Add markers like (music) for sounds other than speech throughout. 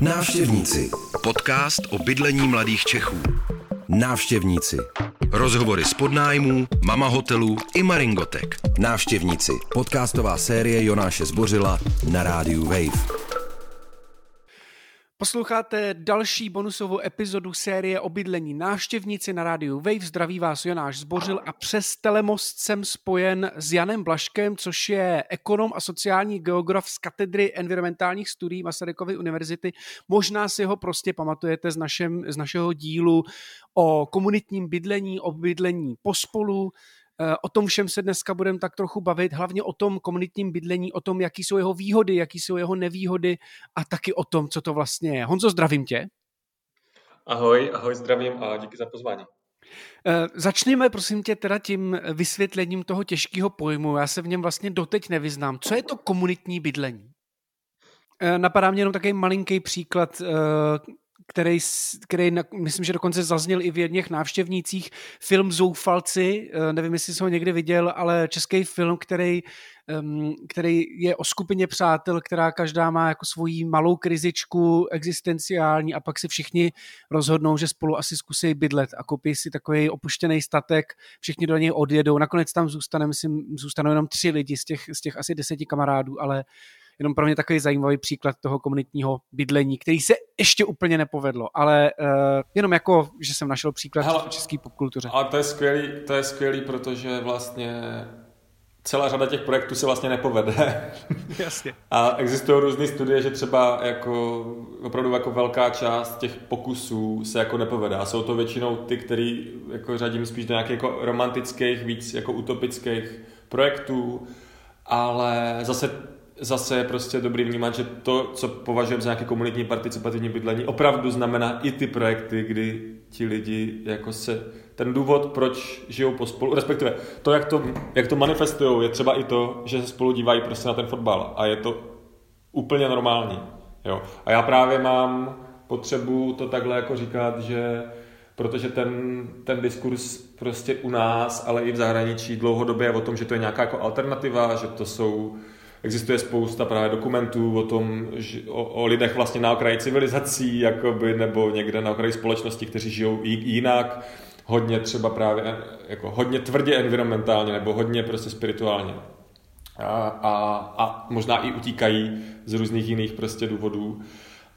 Návštěvníci. Podcast o bydlení mladých Čechů. Návštěvníci. Rozhovory z podnájmů, mama hotelů i Maringotek. Návštěvníci. Podcastová série Jonáše Zbořila na rádiu Wave. Posloucháte další bonusovou epizodu série Obydlení návštěvníci na rádiu Wave. Zdraví vás Jonáš Zbořil a přes telemost jsem spojen s Janem Blaškem, což je ekonom a sociální geograf z katedry environmentálních studií Masarykovy univerzity. Možná si ho prostě pamatujete z, našem, z našeho dílu o komunitním bydlení, o bydlení pospolu, o tom všem se dneska budeme tak trochu bavit, hlavně o tom komunitním bydlení, o tom, jaký jsou jeho výhody, jaký jsou jeho nevýhody a taky o tom, co to vlastně je. Honzo, zdravím tě. Ahoj, ahoj, zdravím a díky za pozvání. Eh, začněme, prosím tě, teda tím vysvětlením toho těžkého pojmu. Já se v něm vlastně doteď nevyznám. Co je to komunitní bydlení? Eh, napadá mě jenom takový malinký příklad, který, který myslím, že dokonce zazněl i v jedných návštěvnících, film Zoufalci, eh, nevím, jestli jsi ho někdy viděl, ale český film, který, který je o skupině přátel, která každá má jako svoji malou krizičku existenciální a pak si všichni rozhodnou, že spolu asi zkusí bydlet a koupí si takový opuštěný statek, všichni do něj odjedou, nakonec tam zůstane, myslím, zůstanou jenom tři lidi z těch, z těch asi deseti kamarádů, ale jenom pro mě takový zajímavý příklad toho komunitního bydlení, který se ještě úplně nepovedlo, ale uh, jenom jako, že jsem našel příklad Hele, v české popkultuře. A to je skvělý, to je skvělý, protože vlastně celá řada těch projektů se vlastně nepovede. (laughs) Jasně. A existují různé studie, že třeba jako opravdu jako velká část těch pokusů se jako nepovede. A jsou to většinou ty, který jako řadím spíš do nějakých jako romantických, víc jako utopických projektů, ale zase zase je prostě dobrý vnímat, že to, co považujeme za nějaké komunitní participativní bydlení, opravdu znamená i ty projekty, kdy ti lidi jako se, ten důvod, proč žijou pospolu, respektive to, jak to, jak to manifestují, je třeba i to, že se spolu dívají prostě na ten fotbal a je to úplně normální. Jo. A já právě mám potřebu to takhle jako říkat, že protože ten, ten diskurs prostě u nás, ale i v zahraničí dlouhodobě je o tom, že to je nějaká jako alternativa, že to jsou existuje spousta právě dokumentů o tom, že, o, o lidech vlastně na okraji civilizací, jakoby, nebo někde na okraji společnosti, kteří žijou jinak, hodně třeba právě, jako hodně tvrdě environmentálně, nebo hodně prostě spirituálně. A, a, a možná i utíkají z různých jiných prostě důvodů.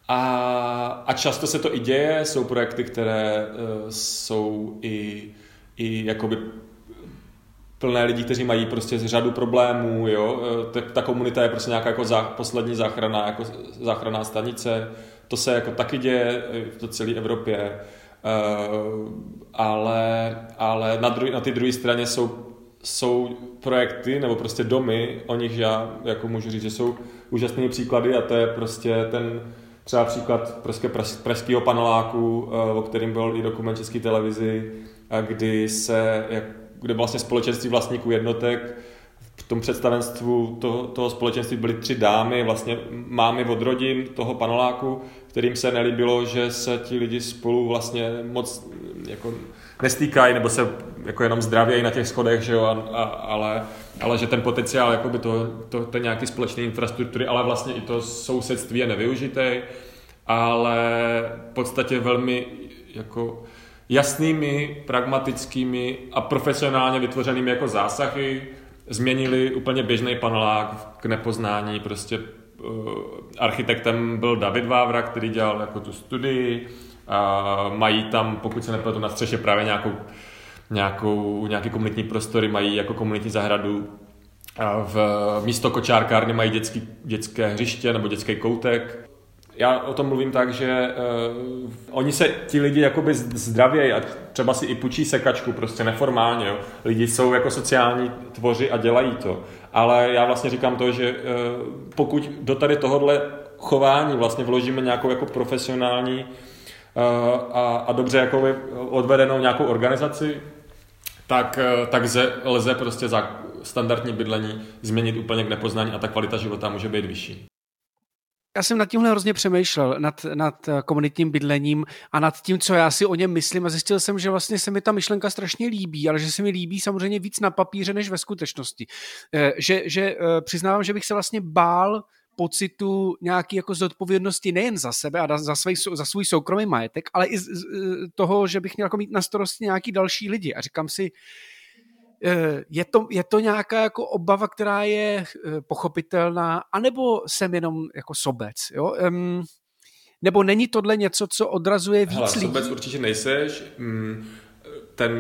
A, a často se to i děje, jsou projekty, které uh, jsou i, i jakoby plné lidí, kteří mají prostě řadu problémů, jo. E, ta komunita je prostě nějaká jako zá, poslední záchrana, jako záchranná stanice. To se jako taky děje v celé Evropě. Uh, ale, ale na, druhý, na ty druhé straně jsou, jsou projekty nebo prostě domy, o nich já jako můžu říct, že jsou úžasné příklady a to je prostě ten třeba příklad prostě pražského paneláku, uh, o kterým byl i dokument České televizi, kdy se jak kde vlastně společenství vlastníků jednotek v tom představenstvu toho, toho společenství byly tři dámy, vlastně mámy od rodin toho paneláku, kterým se nelíbilo, že se ti lidi spolu vlastně moc jako nestýkají, nebo se jako jenom zdravějí na těch schodech, že jo, a, a, ale, ale že ten potenciál jakoby to, to, to nějaký společné infrastruktury, ale vlastně i to sousedství je nevyužité, ale v podstatě velmi jako jasnými, pragmatickými a profesionálně vytvořenými jako zásahy změnili úplně běžný panelák k nepoznání. Prostě uh, architektem byl David Vávra, který dělal jako tu studii. A mají tam, pokud se nepletu, na střeše právě nějakou, nějakou, nějaký komunitní prostory, mají jako komunitní zahradu. A v místo kočárkárny mají dětský, dětské hřiště nebo dětský koutek já o tom mluvím tak, že uh, oni se, ti lidi jakoby zdravějí a třeba si i půjčí sekačku prostě neformálně, jo. Lidi jsou jako sociální tvoři a dělají to. Ale já vlastně říkám to, že uh, pokud do tady tohohle chování vlastně vložíme nějakou jako profesionální uh, a, a dobře jako odvedenou nějakou organizaci, tak, uh, tak ze, lze prostě za standardní bydlení změnit úplně k nepoznání a ta kvalita života může být vyšší. Já jsem nad tímhle hrozně přemýšlel, nad, nad eh, komunitním bydlením a nad tím, co já si o něm myslím a zjistil jsem, že vlastně se mi ta myšlenka strašně líbí, ale že se mi líbí samozřejmě víc na papíře než ve skutečnosti. Eh, že, že eh, přiznávám, že bych se vlastně bál pocitu nějaký jako zodpovědnosti nejen za sebe a za, svůj, za svůj soukromý majetek, ale i z, z toho, že bych měl jako mít na starosti nějaký další lidi. A říkám si, je to, je to nějaká jako obava, která je eh, pochopitelná, anebo jsem jenom jako sobec, jo? Um, nebo není tohle něco, co odrazuje víc Hele, lidí? sobec určitě nejseš. Mm, ten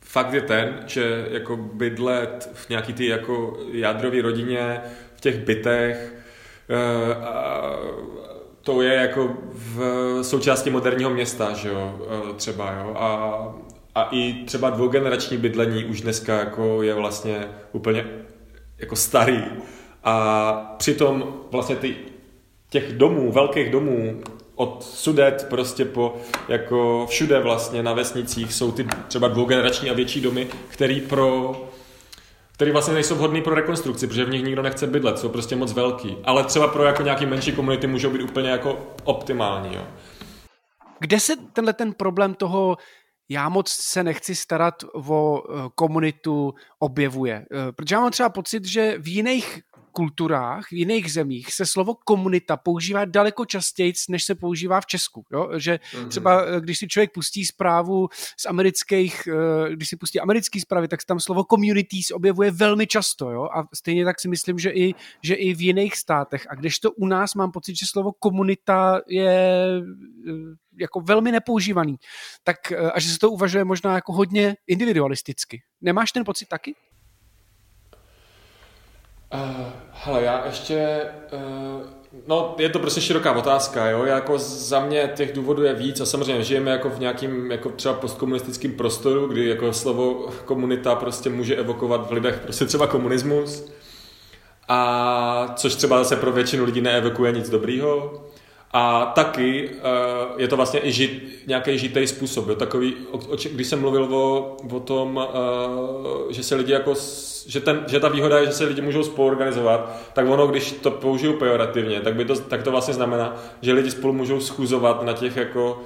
fakt je ten, že jako bydlet v nějaký ty jako jádrové rodině, v těch bytech, eh, to je jako v součástí moderního města, že jo, eh, třeba, jo, a, a i třeba dvougenerační bydlení už dneska jako je vlastně úplně jako starý. A přitom vlastně ty, těch domů, velkých domů, od Sudet prostě po jako všude vlastně na vesnicích jsou ty třeba dvougenerační a větší domy, který pro který vlastně nejsou vhodný pro rekonstrukci, protože v nich nikdo nechce bydlet, jsou prostě moc velký. Ale třeba pro jako nějaký menší komunity můžou být úplně jako optimální. Jo. Kde se tenhle ten problém toho já moc se nechci starat o eh, komunitu objevuje. Eh, protože já mám třeba pocit, že v jiných kulturách, v jiných zemích se slovo komunita používá daleko častěji, než se používá v Česku. Jo? Že mm-hmm. třeba, eh, když si člověk pustí zprávu z amerických, eh, když si pustí americký zprávy, tak tam slovo communities objevuje velmi často. Jo? A stejně tak si myslím, že i, že i v jiných státech. A když to u nás mám pocit, že slovo komunita je eh, jako velmi nepoužívaný, tak a že se to uvažuje možná jako hodně individualisticky. Nemáš ten pocit taky? Uh, hele, já ještě... Uh, no, je to prostě široká otázka, jo. Já jako za mě těch důvodů je víc a samozřejmě žijeme jako v nějakým jako třeba postkomunistickém prostoru, kdy jako slovo komunita prostě může evokovat v lidech prostě třeba komunismus. A což třeba zase pro většinu lidí neevokuje nic dobrýho. A taky uh, je to vlastně i žit, nějaký žitý způsob. Jo? Takový, o, o, když jsem mluvil o, o tom, uh, že se lidi jako, že, ten, že ta výhoda je, že se lidi můžou spoluorganizovat, tak ono, když to použiju pejorativně, tak, by to, tak to vlastně znamená, že lidi spolu můžou schůzovat na těch jako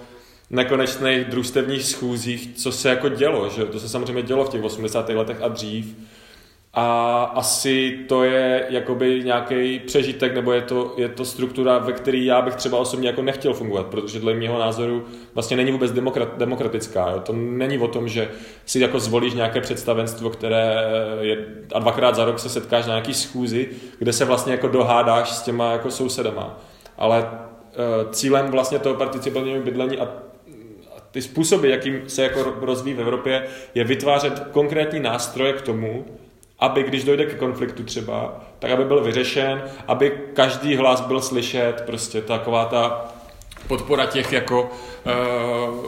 nekonečných družstevních schůzích, co se jako dělo, že to se samozřejmě dělo v těch 80. letech a dřív a asi to je jakoby nějaký přežitek, nebo je to, je to struktura, ve které já bych třeba osobně jako nechtěl fungovat, protože dle mého názoru vlastně není vůbec demokrat, demokratická. Jo. To není o tom, že si jako zvolíš nějaké představenstvo, které je, a dvakrát za rok se setkáš na nějaký schůzi, kde se vlastně jako dohádáš s těma jako sousedama. Ale e, cílem vlastně toho participativního bydlení a ty způsoby, jakým se jako rozvíjí v Evropě, je vytvářet konkrétní nástroje k tomu, aby když dojde ke konfliktu třeba, tak aby byl vyřešen, aby každý hlas byl slyšet, prostě taková ta podpora těch jako, uh,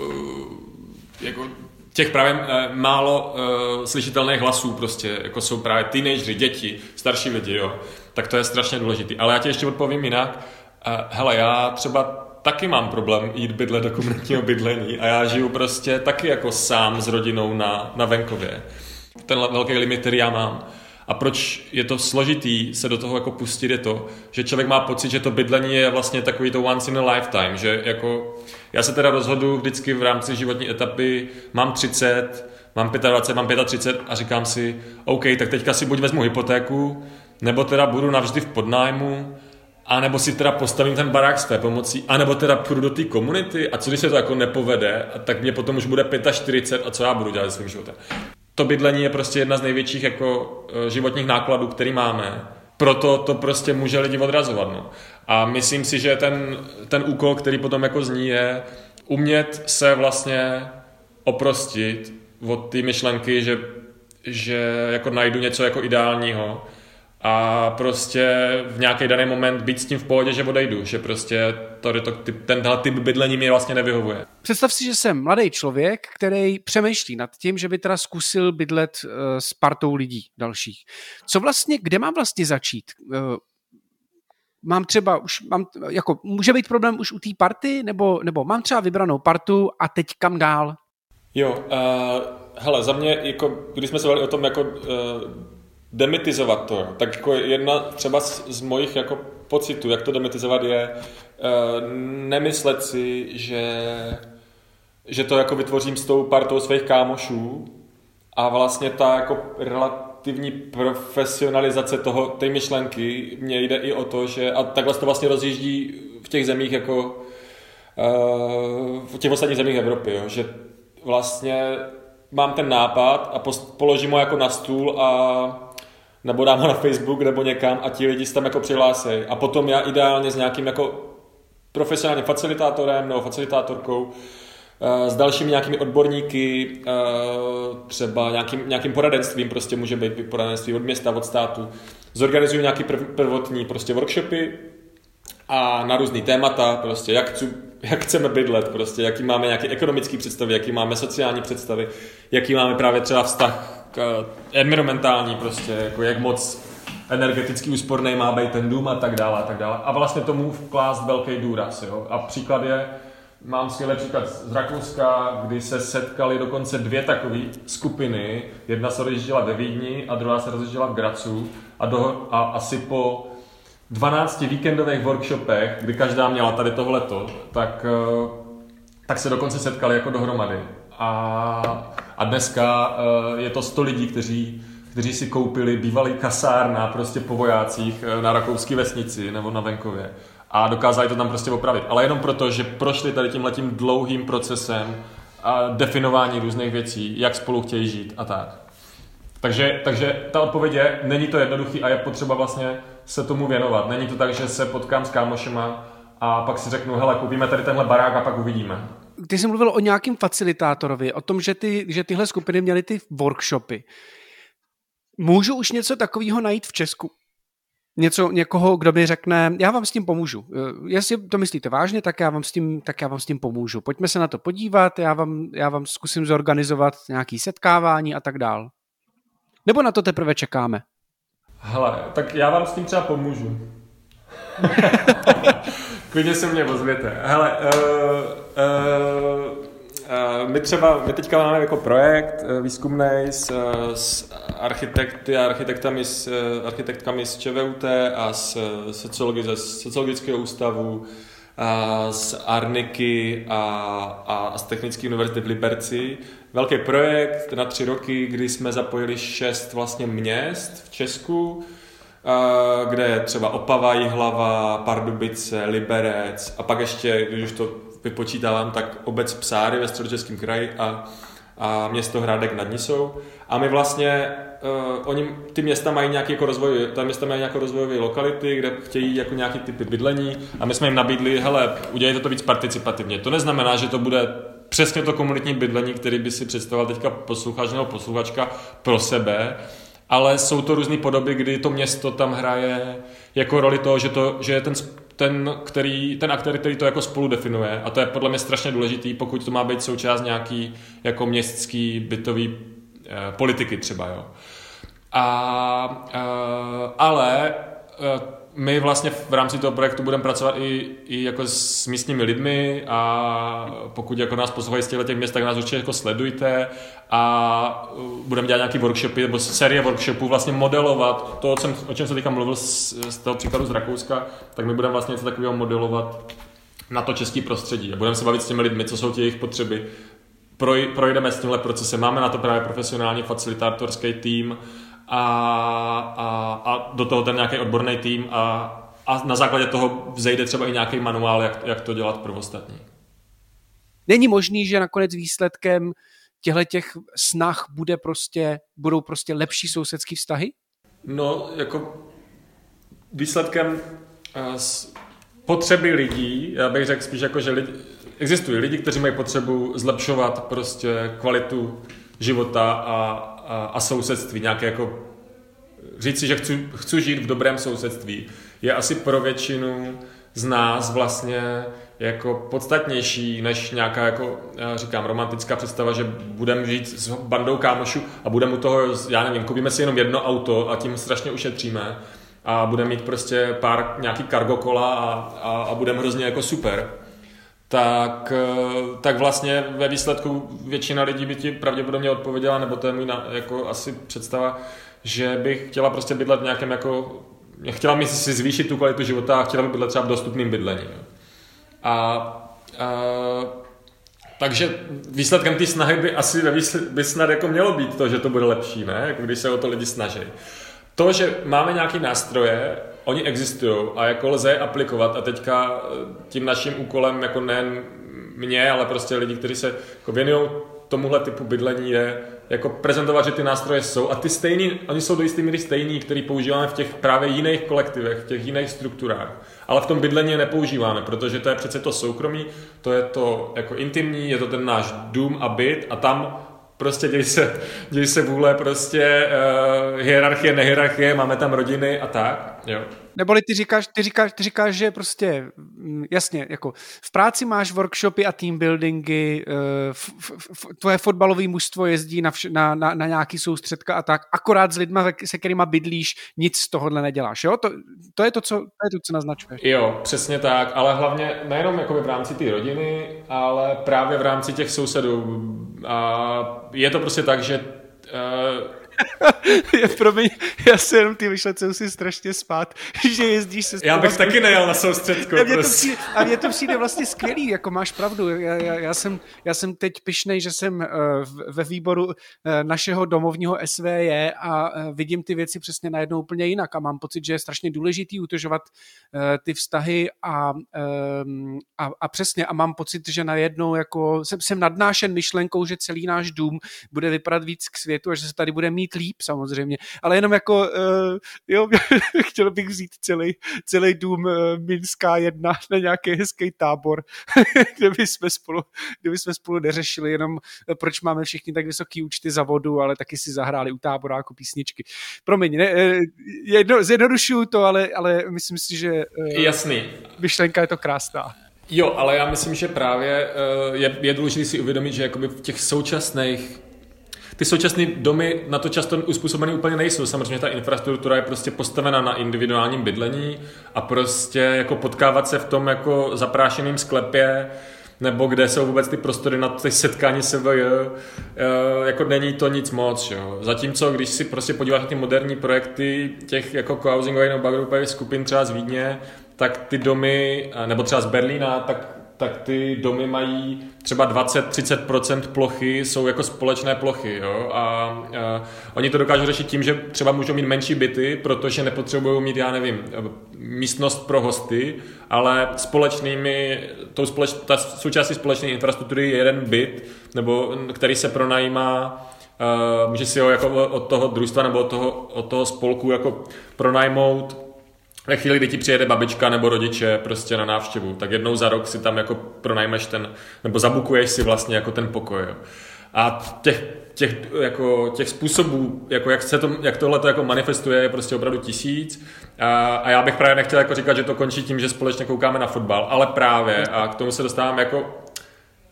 jako těch právě uh, málo uh, slyšitelných hlasů prostě, jako jsou právě teenageři, děti, starší lidi, jo. Tak to je strašně důležitý. Ale já ti ještě odpovím jinak. Uh, hele, já třeba taky mám problém jít bydlet do komunitního bydlení a já žiju prostě taky jako sám s rodinou na, na venkově ten velký limit, který já mám. A proč je to složitý se do toho jako pustit je to, že člověk má pocit, že to bydlení je vlastně takový to once in a lifetime, že jako já se teda rozhodu vždycky v rámci životní etapy, mám 30, mám 25, mám 35 a říkám si, OK, tak teďka si buď vezmu hypotéku, nebo teda budu navždy v podnájmu, a nebo si teda postavím ten barák své pomocí, a nebo teda půjdu do té komunity a co když se to jako nepovede, tak mě potom už bude 45 a co já budu dělat s svým životem to bydlení je prostě jedna z největších jako eh, životních nákladů, který máme. Proto to prostě může lidi odrazovat. No. A myslím si, že ten, ten úkol, který potom jako zní, je umět se vlastně oprostit od té myšlenky, že, že jako najdu něco jako ideálního a prostě v nějaký daný moment být s tím v pohodě, že odejdu, že prostě to, to, tenhle typ bydlení mi vlastně nevyhovuje. Představ si, že jsem mladý člověk, který přemýšlí nad tím, že by teda zkusil bydlet uh, s partou lidí dalších. Co vlastně, kde mám vlastně začít? Uh, mám třeba už, mám, jako, může být problém už u té party, nebo, nebo mám třeba vybranou partu a teď kam dál? Jo, uh, hele, za mě, jako, když jsme se bavili o tom, jako uh, demitizovat to. Tak jako jedna třeba z, z mojich jako pocitů, jak to demitizovat je uh, nemyslet si, že, že to jako vytvořím s tou partou svých kámošů a vlastně ta jako relativní profesionalizace toho, té myšlenky. Mně jde i o to, že, a takhle to vlastně rozjíždí v těch zemích jako uh, v těch ostatních zemích Evropy, jo, že vlastně mám ten nápad a položím ho jako na stůl a nebo dám ho na Facebook nebo někam a ti lidi se tam jako přihlásí. A potom já ideálně s nějakým jako profesionálním facilitátorem nebo facilitátorkou eh, s dalšími nějakými odborníky, eh, třeba nějakým, nějakým poradenstvím, prostě může být poradenství od města, od státu. Zorganizuju nějaký prvotní prostě workshopy a na různý témata, prostě jak, jak chceme bydlet, prostě jaký máme nějaké ekonomické představy, jaký máme sociální představy, jaký máme právě třeba vztah k environmentální, prostě jako jak moc energeticky úsporný má být ten dům a tak dále a tak dále. A vlastně tomu vklást velký důraz. Jo? A příklad je, mám skvělý příklad z Rakouska, kdy se setkali dokonce dvě takové skupiny. Jedna se rozjížděla ve Vídni a druhá se rozjížděla v Gracu. A, do, a asi po 12 víkendových workshopech, kdy každá měla tady tohleto, tak, eh, tak se dokonce setkali jako dohromady. A, a dneska eh, je to 100 lidí, kteří kteří si koupili bývalý kasárna prostě po vojácích eh, na rakouské vesnici nebo na venkově a dokázali to tam prostě opravit. Ale jenom proto, že prošli tady tím letím dlouhým procesem a definování různých věcí, jak spolu chtějí žít a tak. Takže, takže ta odpověď je, není to jednoduchý a je potřeba vlastně se tomu věnovat. Není to tak, že se potkám s kámošema a pak si řeknu, hele, koupíme tady tenhle barák a pak uvidíme. Ty jsi mluvil o nějakým facilitátorovi, o tom, že, ty, že tyhle skupiny měly ty workshopy. Můžu už něco takového najít v Česku? Něco, někoho, kdo mi řekne, já vám s tím pomůžu. Eh, jestli to myslíte vážně, tak já vám s tím, tak já vám s tím pomůžu. Pojďme se na to podívat, já vám, já vám zkusím zorganizovat nějaký setkávání a tak dál. Nebo na to teprve čekáme? Hele, tak já vám s tím třeba pomůžu. (laughs) Klidně se mě ozvěte. Hele, uh, uh, my třeba, my teďka máme jako projekt uh, výzkumný s, s architekty a architektami s, architektkami z ČVUT a z sociologi, ze sociologického ústavu z Arniky a, a z Technické univerzity v Liberci. Velký projekt na tři roky, kdy jsme zapojili šest vlastně měst v Česku, kde je třeba Opava, Jihlava, Pardubice, Liberec a pak ještě, když už to vypočítávám, tak obec Psáry ve středočeském kraji a, a město Hrádek nad Nisou. A my vlastně, uh, oni, ty města mají nějaký jako rozvoj, ta města mají nějaké rozvojové lokality, kde chtějí jako nějaký typy bydlení a my jsme jim nabídli, hele, udělejte to víc participativně. To neznamená, že to bude přesně to komunitní bydlení, který by si představoval teďka posluchač nebo posluchačka pro sebe, ale jsou to různé podoby, kdy to město tam hraje jako roli toho, že, to, že je ten, ten, který, ten aktér, který to jako spolu definuje a to je podle mě strašně důležitý, pokud to má být součást nějaký jako městský bytový eh, politiky třeba, jo. A, eh, ale eh, my vlastně v rámci toho projektu budeme pracovat i, i jako s místními lidmi a pokud jako nás poslouchají z těchto těch měst, tak nás určitě jako sledujte a uh, budeme dělat nějaký workshopy nebo série workshopů, vlastně modelovat to, o čem, o čem jsem teďka mluvil z, z toho příkladu z Rakouska, tak my budeme vlastně něco takového modelovat na to český prostředí a budeme se bavit s těmi lidmi, co jsou ty jejich potřeby, projdeme s tímhle procesem, máme na to právě profesionální facilitátorský tým, a, a, a do toho ten nějaký odborný tým a, a na základě toho vzejde třeba i nějaký manuál, jak, jak to dělat pro ostatní. Není možný, že nakonec výsledkem těchto těch snah bude prostě, budou prostě lepší sousedský vztahy? No, jako výsledkem uh, potřeby lidí, já bych řekl spíš jako, že lidi, existují lidi, kteří mají potřebu zlepšovat prostě kvalitu života a, a, a sousedství, nějaké jako říct si, že chci, chci žít v dobrém sousedství, je asi pro většinu z nás vlastně jako podstatnější než nějaká, jako já říkám, romantická představa, že budeme žít s bandou kámošů a budeme u toho, já nevím, koupíme si jenom jedno auto a tím strašně ušetříme a budeme mít prostě pár nějaký cargo kola a, a, a budeme hrozně jako super tak, eh, tak vlastně ve výsledku většina lidí by ti pravděpodobně odpověděla, nebo to je můj jako asi představa, že bych chtěla prostě bydlet v nějakém jako, chtěla mi si zvýšit tu kvalitu života a chtěla by bydlet třeba v dostupným bydlení. A, a takže výsledkem té snahy by asi by snad jako mělo být to, že to bude lepší, ne? Jako když se o to lidi snaží. To, že máme nějaké nástroje, oni existují a jako lze je aplikovat. A teďka eh, tím naším úkolem jako nejen mě, ale prostě lidi, kteří se jako věnují tomuhle typu bydlení je jako prezentovat, že ty nástroje jsou. A ty stejný, oni jsou do jisté míry stejný, který používáme v těch právě jiných kolektivech, v těch jiných strukturách. Ale v tom bydlení je nepoužíváme, protože to je přece to soukromí, to je to jako intimní, je to ten náš dům a byt a tam prostě děj se, děj se vůle prostě uh, hierarchie, nehierarchie, máme tam rodiny a tak, jo. Neboli ty říkáš, ty říkáš, ty říkáš, že prostě, mm, jasně, jako v práci máš workshopy a team buildingy, eh, f, f, f, tvoje fotbalové mužstvo jezdí na, vš, na, na, na nějaký soustředka a tak, akorát s lidma, se kterými bydlíš, nic z tohohle neděláš, jo? To, to, je to, co, to je to, co naznačuješ. Jo, přesně tak, ale hlavně nejenom jako v rámci té rodiny, ale právě v rámci těch sousedů. A je to prostě tak, že uh, (laughs) je, promiň, já se jenom ty myšlence musím strašně spát, (laughs) že jezdíš se... Já bych taky nejel na soustředku. A mě, prostě. to přijde, a mě to přijde vlastně skvělý, jako máš pravdu. Já, já, já, jsem, já jsem teď pišnej, že jsem uh, ve výboru uh, našeho domovního SVJ a uh, vidím ty věci přesně najednou úplně jinak a mám pocit, že je strašně důležitý utožovat ty vztahy a, um, a, a přesně a mám pocit, že najednou jako jsem, jsem nadnášen myšlenkou, že celý náš dům bude vypadat víc k světu a že se tady bude mít líp samozřejmě, ale jenom jako, uh, jo, (laughs) chtěl bych vzít celý, celý dům uh, Minská jedna na nějaký hezký tábor, (laughs) kde by jsme spolu, kde by jsme spolu neřešili jenom, uh, proč máme všichni tak vysoký účty za vodu, ale taky si zahráli u tábora jako písničky. Promiň, ne, jedno, zjednodušuju to, ale, ale myslím si, že uh, Jasný. myšlenka je to krásná. Jo, ale já myslím, že právě je, je důležité si uvědomit, že jakoby v těch současných ty současné domy na to často uspůsobené úplně nejsou. Samozřejmě ta infrastruktura je prostě postavena na individuálním bydlení a prostě jako potkávat se v tom jako zaprášeném sklepě nebo kde jsou vůbec ty prostory na ty setkání SVJ, eh, jako není to nic moc. Jo. Zatímco, když si prostě podíváš na ty moderní projekty těch jako co-housingových nebo skupin třeba z Vídně, tak ty domy, nebo třeba z Berlína, tak tak ty domy mají třeba 20-30% plochy, jsou jako společné plochy. Jo? A, a oni to dokážou řešit tím, že třeba můžou mít menší byty, protože nepotřebují mít, já nevím, místnost pro hosty, ale společnými, tou společ, ta součástí společné infrastruktury je jeden byt, nebo který se pronajímá Uh, může si ho jako od toho družstva nebo od toho, od toho spolku jako pronajmout ve chvíli, kdy ti přijede babička nebo rodiče prostě na návštěvu, tak jednou za rok si tam jako pronajmeš ten, nebo zabukuješ si vlastně jako ten pokoj. Jo. A těch, těch, jako, těch způsobů, jako jak, se to, jak tohle to jako manifestuje, je prostě opravdu tisíc. A, a já bych právě nechtěl jako říkat, že to končí tím, že společně koukáme na fotbal, ale právě, a k tomu se dostávám jako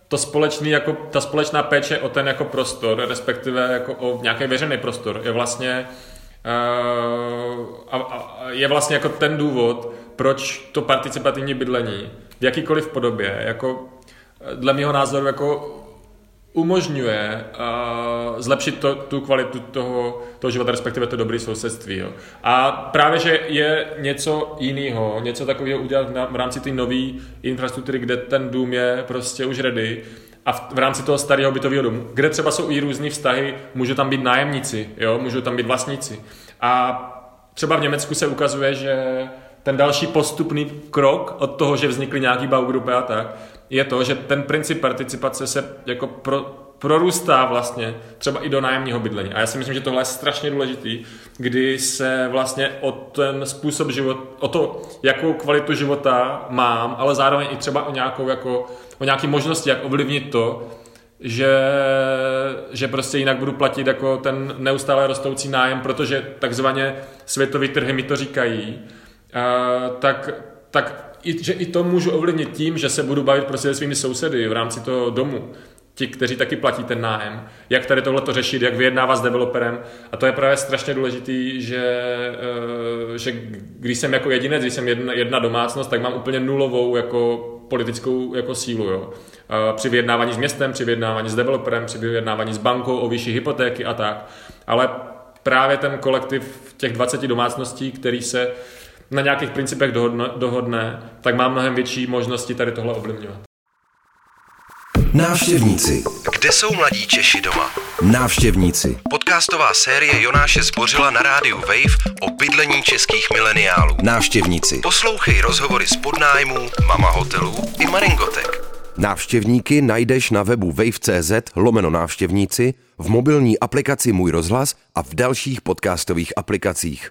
to společný, jako, ta společná péče o ten jako prostor, respektive jako o nějaký veřejný prostor, je vlastně Eh, a, a je vlastně jako ten důvod, proč to participativní bydlení v jakýkoliv podobě, jako eh, dle mého názoru, jako umožňuje uh, zlepšit to, tu kvalitu toho, toho života, respektive to dobré sousedství. Jo. A právě, že je něco jiného, něco takového udělat na, v rámci té nové infrastruktury, kde ten dům je prostě už ready, a v, v rámci toho starého bytového domu, kde třeba jsou i různé vztahy, můžou tam být nájemníci, jo, můžou tam být vlastníci. A třeba v Německu se ukazuje, že ten další postupný krok od toho, že vznikly nějaký baugrupy a tak, je to, že ten princip participace se jako pro, prorůstá vlastně třeba i do nájemního bydlení. A já si myslím, že tohle je strašně důležitý, kdy se vlastně o ten způsob života, o to, jakou kvalitu života mám, ale zároveň i třeba o nějakou jako o nějaké možnosti, jak ovlivnit to, že, že prostě jinak budu platit jako ten neustále rostoucí nájem, protože takzvaně světový trhy mi to říkají, tak, tak i, že i to můžu ovlivnit tím, že se budu bavit prostě se svými sousedy v rámci toho domu ti, kteří taky platí ten nájem, jak tady tohle to řešit, jak vyjednávat s developerem. A to je právě strašně důležitý, že, eh, že když jsem jako jedinec, když jsem jedna, jedna domácnost, tak mám úplně nulovou jako politickou jako sílu. Jo. Při vyjednávání s městem, při vyjednávání s developerem, při vyjednávání s bankou o výši hypotéky a tak. Ale právě ten kolektiv těch 20 domácností, který se na nějakých principech dohodne, dohodne tak má mnohem větší možnosti tady tohle ovlivňovat. Návštěvníci. Kde jsou mladí Češi doma? Návštěvníci. Podcastová série Jonáše Zbořila na rádiu Wave o bydlení českých mileniálů. Návštěvníci. Poslouchej rozhovory z podnájmů, mama hotelů i Maringotek. Návštěvníky najdeš na webu wave.cz lomeno návštěvníci, v mobilní aplikaci Můj rozhlas a v dalších podcastových aplikacích.